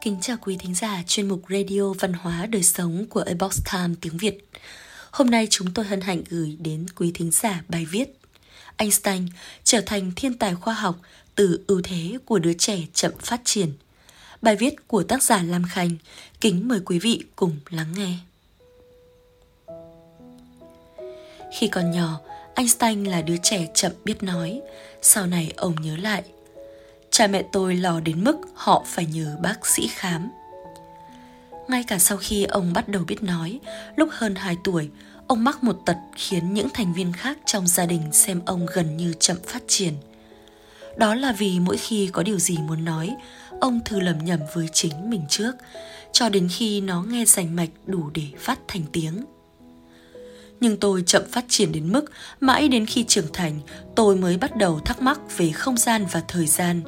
Kính chào quý thính giả chuyên mục Radio Văn hóa Đời Sống của Ebox Time tiếng Việt. Hôm nay chúng tôi hân hạnh gửi đến quý thính giả bài viết Einstein trở thành thiên tài khoa học từ ưu thế của đứa trẻ chậm phát triển. Bài viết của tác giả Lam Khanh. Kính mời quý vị cùng lắng nghe. Khi còn nhỏ, Einstein là đứa trẻ chậm biết nói. Sau này ông nhớ lại – Cha mẹ tôi lo đến mức họ phải nhờ bác sĩ khám. Ngay cả sau khi ông bắt đầu biết nói, lúc hơn 2 tuổi, ông mắc một tật khiến những thành viên khác trong gia đình xem ông gần như chậm phát triển. Đó là vì mỗi khi có điều gì muốn nói, ông thử lầm nhầm với chính mình trước, cho đến khi nó nghe rành mạch đủ để phát thành tiếng nhưng tôi chậm phát triển đến mức, mãi đến khi trưởng thành, tôi mới bắt đầu thắc mắc về không gian và thời gian.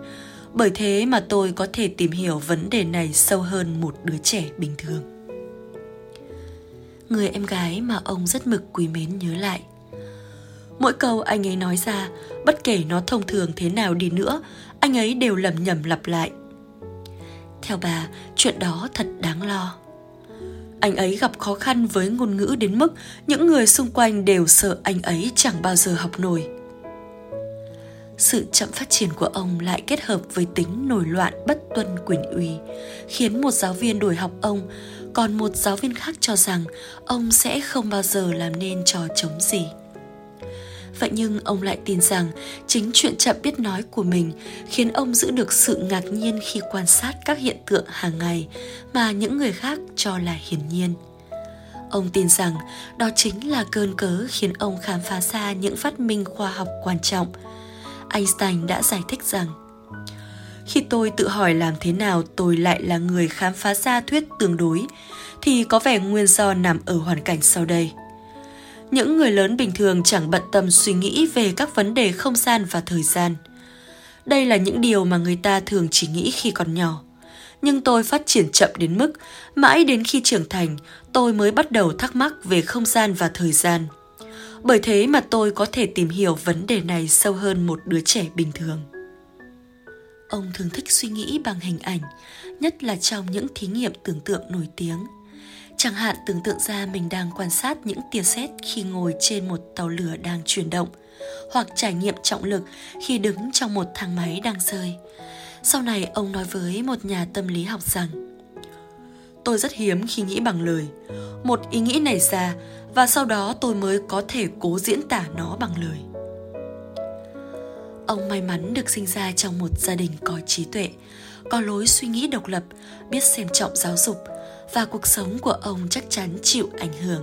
Bởi thế mà tôi có thể tìm hiểu vấn đề này sâu hơn một đứa trẻ bình thường. Người em gái mà ông rất mực quý mến nhớ lại. Mỗi câu anh ấy nói ra, bất kể nó thông thường thế nào đi nữa, anh ấy đều lầm nhầm lặp lại. Theo bà, chuyện đó thật đáng lo anh ấy gặp khó khăn với ngôn ngữ đến mức những người xung quanh đều sợ anh ấy chẳng bao giờ học nổi. Sự chậm phát triển của ông lại kết hợp với tính nổi loạn bất tuân quyền uy, khiến một giáo viên đuổi học ông, còn một giáo viên khác cho rằng ông sẽ không bao giờ làm nên trò chống gì. Vậy nhưng ông lại tin rằng chính chuyện chậm biết nói của mình khiến ông giữ được sự ngạc nhiên khi quan sát các hiện tượng hàng ngày mà những người khác cho là hiển nhiên. Ông tin rằng đó chính là cơn cớ khiến ông khám phá ra những phát minh khoa học quan trọng. Einstein đã giải thích rằng, khi tôi tự hỏi làm thế nào tôi lại là người khám phá ra thuyết tương đối, thì có vẻ nguyên do nằm ở hoàn cảnh sau đây những người lớn bình thường chẳng bận tâm suy nghĩ về các vấn đề không gian và thời gian. Đây là những điều mà người ta thường chỉ nghĩ khi còn nhỏ. Nhưng tôi phát triển chậm đến mức mãi đến khi trưởng thành, tôi mới bắt đầu thắc mắc về không gian và thời gian. Bởi thế mà tôi có thể tìm hiểu vấn đề này sâu hơn một đứa trẻ bình thường. Ông thường thích suy nghĩ bằng hình ảnh, nhất là trong những thí nghiệm tưởng tượng nổi tiếng – Chẳng hạn tưởng tượng ra mình đang quan sát những tia sét khi ngồi trên một tàu lửa đang chuyển động, hoặc trải nghiệm trọng lực khi đứng trong một thang máy đang rơi. Sau này ông nói với một nhà tâm lý học rằng Tôi rất hiếm khi nghĩ bằng lời. Một ý nghĩ nảy ra và sau đó tôi mới có thể cố diễn tả nó bằng lời. Ông may mắn được sinh ra trong một gia đình có trí tuệ, có lối suy nghĩ độc lập, biết xem trọng giáo dục, và cuộc sống của ông chắc chắn chịu ảnh hưởng.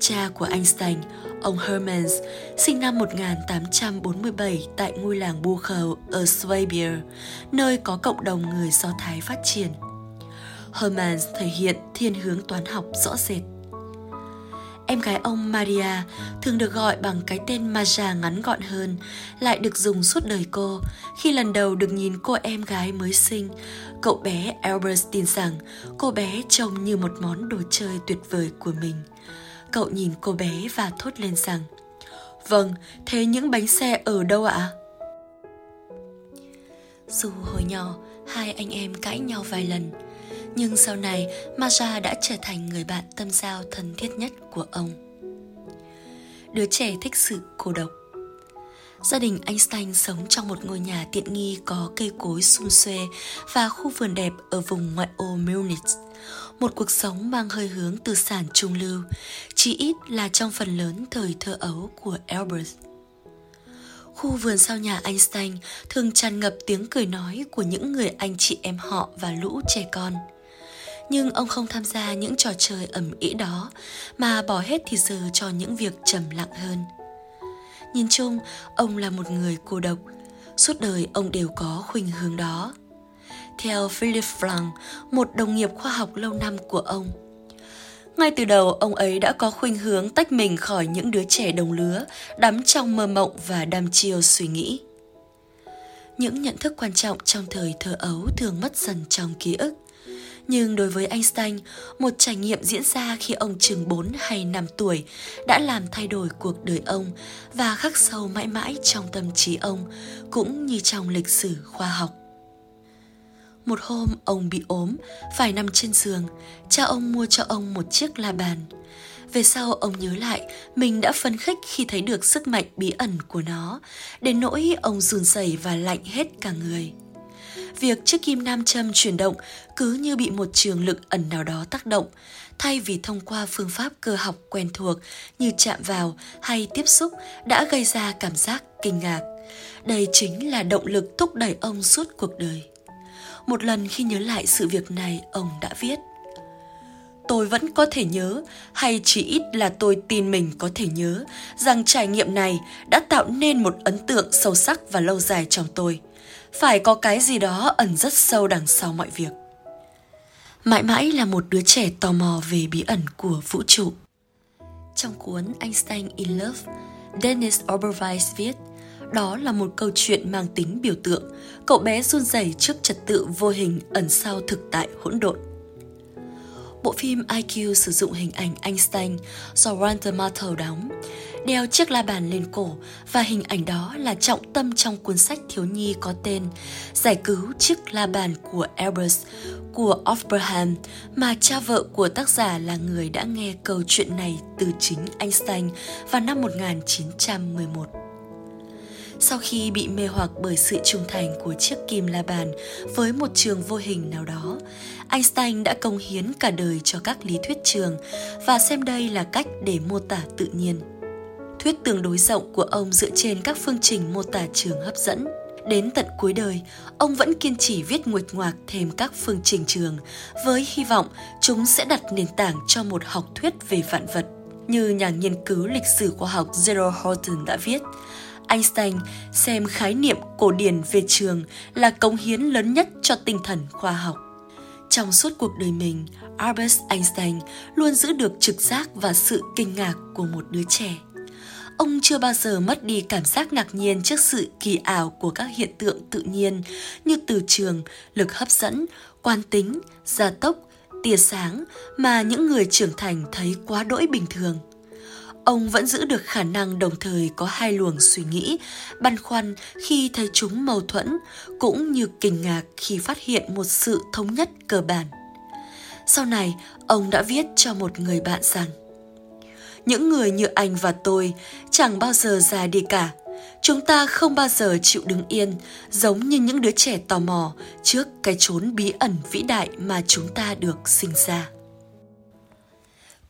Cha của Einstein, ông Hermans, sinh năm 1847 tại ngôi làng Buchau ở Swabia, nơi có cộng đồng người Do Thái phát triển. Hermans thể hiện thiên hướng toán học rõ rệt. Em gái ông Maria thường được gọi bằng cái tên Maja ngắn gọn hơn, lại được dùng suốt đời cô. Khi lần đầu được nhìn cô em gái mới sinh, cậu bé Albert tin rằng cô bé trông như một món đồ chơi tuyệt vời của mình. Cậu nhìn cô bé và thốt lên rằng Vâng, thế những bánh xe ở đâu ạ? Dù hồi nhỏ, hai anh em cãi nhau vài lần, nhưng sau này Maja đã trở thành người bạn tâm giao thân thiết nhất của ông. Đứa trẻ thích sự cô độc. Gia đình Einstein sống trong một ngôi nhà tiện nghi có cây cối xung xuê và khu vườn đẹp ở vùng ngoại ô Munich. Một cuộc sống mang hơi hướng tư sản trung lưu, chỉ ít là trong phần lớn thời thơ ấu của Albert. Khu vườn sau nhà Einstein thường tràn ngập tiếng cười nói của những người anh chị em họ và lũ trẻ con – nhưng ông không tham gia những trò chơi ẩm ĩ đó mà bỏ hết thì giờ cho những việc trầm lặng hơn. Nhìn chung, ông là một người cô độc, suốt đời ông đều có khuynh hướng đó. Theo Philip Frank, một đồng nghiệp khoa học lâu năm của ông, ngay từ đầu, ông ấy đã có khuynh hướng tách mình khỏi những đứa trẻ đồng lứa, đắm trong mơ mộng và đam chiêu suy nghĩ. Những nhận thức quan trọng trong thời thơ ấu thường mất dần trong ký ức. Nhưng đối với Einstein, một trải nghiệm diễn ra khi ông chừng 4 hay 5 tuổi đã làm thay đổi cuộc đời ông và khắc sâu mãi mãi trong tâm trí ông, cũng như trong lịch sử khoa học. Một hôm ông bị ốm, phải nằm trên giường, cha ông mua cho ông một chiếc la bàn. Về sau ông nhớ lại, mình đã phấn khích khi thấy được sức mạnh bí ẩn của nó, đến nỗi ông run rẩy và lạnh hết cả người. Việc chiếc kim nam châm chuyển động cứ như bị một trường lực ẩn nào đó tác động, thay vì thông qua phương pháp cơ học quen thuộc như chạm vào hay tiếp xúc đã gây ra cảm giác kinh ngạc. Đây chính là động lực thúc đẩy ông suốt cuộc đời. Một lần khi nhớ lại sự việc này, ông đã viết Tôi vẫn có thể nhớ, hay chỉ ít là tôi tin mình có thể nhớ, rằng trải nghiệm này đã tạo nên một ấn tượng sâu sắc và lâu dài trong tôi. Phải có cái gì đó ẩn rất sâu đằng sau mọi việc. Mãi mãi là một đứa trẻ tò mò về bí ẩn của vũ trụ. Trong cuốn Einstein in Love, Dennis Oberweis viết – đó là một câu chuyện mang tính biểu tượng, cậu bé run rẩy trước trật tự vô hình ẩn sau thực tại hỗn độn. Bộ phim IQ sử dụng hình ảnh Einstein do Walter Matthau đóng, đeo chiếc la bàn lên cổ và hình ảnh đó là trọng tâm trong cuốn sách thiếu nhi có tên Giải cứu chiếc la bàn của Albert của Oberheim mà cha vợ của tác giả là người đã nghe câu chuyện này từ chính Einstein vào năm 1911 sau khi bị mê hoặc bởi sự trung thành của chiếc kim la bàn với một trường vô hình nào đó. Einstein đã công hiến cả đời cho các lý thuyết trường và xem đây là cách để mô tả tự nhiên. Thuyết tương đối rộng của ông dựa trên các phương trình mô tả trường hấp dẫn. Đến tận cuối đời, ông vẫn kiên trì viết nguệt ngoạc thêm các phương trình trường với hy vọng chúng sẽ đặt nền tảng cho một học thuyết về vạn vật. Như nhà nghiên cứu lịch sử khoa học Zero Horton đã viết, Einstein xem khái niệm cổ điển về trường là cống hiến lớn nhất cho tinh thần khoa học. Trong suốt cuộc đời mình, Albert Einstein luôn giữ được trực giác và sự kinh ngạc của một đứa trẻ. Ông chưa bao giờ mất đi cảm giác ngạc nhiên trước sự kỳ ảo của các hiện tượng tự nhiên như từ trường, lực hấp dẫn, quan tính, gia tốc, tia sáng mà những người trưởng thành thấy quá đỗi bình thường – ông vẫn giữ được khả năng đồng thời có hai luồng suy nghĩ, băn khoăn khi thấy chúng mâu thuẫn, cũng như kinh ngạc khi phát hiện một sự thống nhất cơ bản. Sau này, ông đã viết cho một người bạn rằng Những người như anh và tôi chẳng bao giờ già đi cả. Chúng ta không bao giờ chịu đứng yên, giống như những đứa trẻ tò mò trước cái chốn bí ẩn vĩ đại mà chúng ta được sinh ra.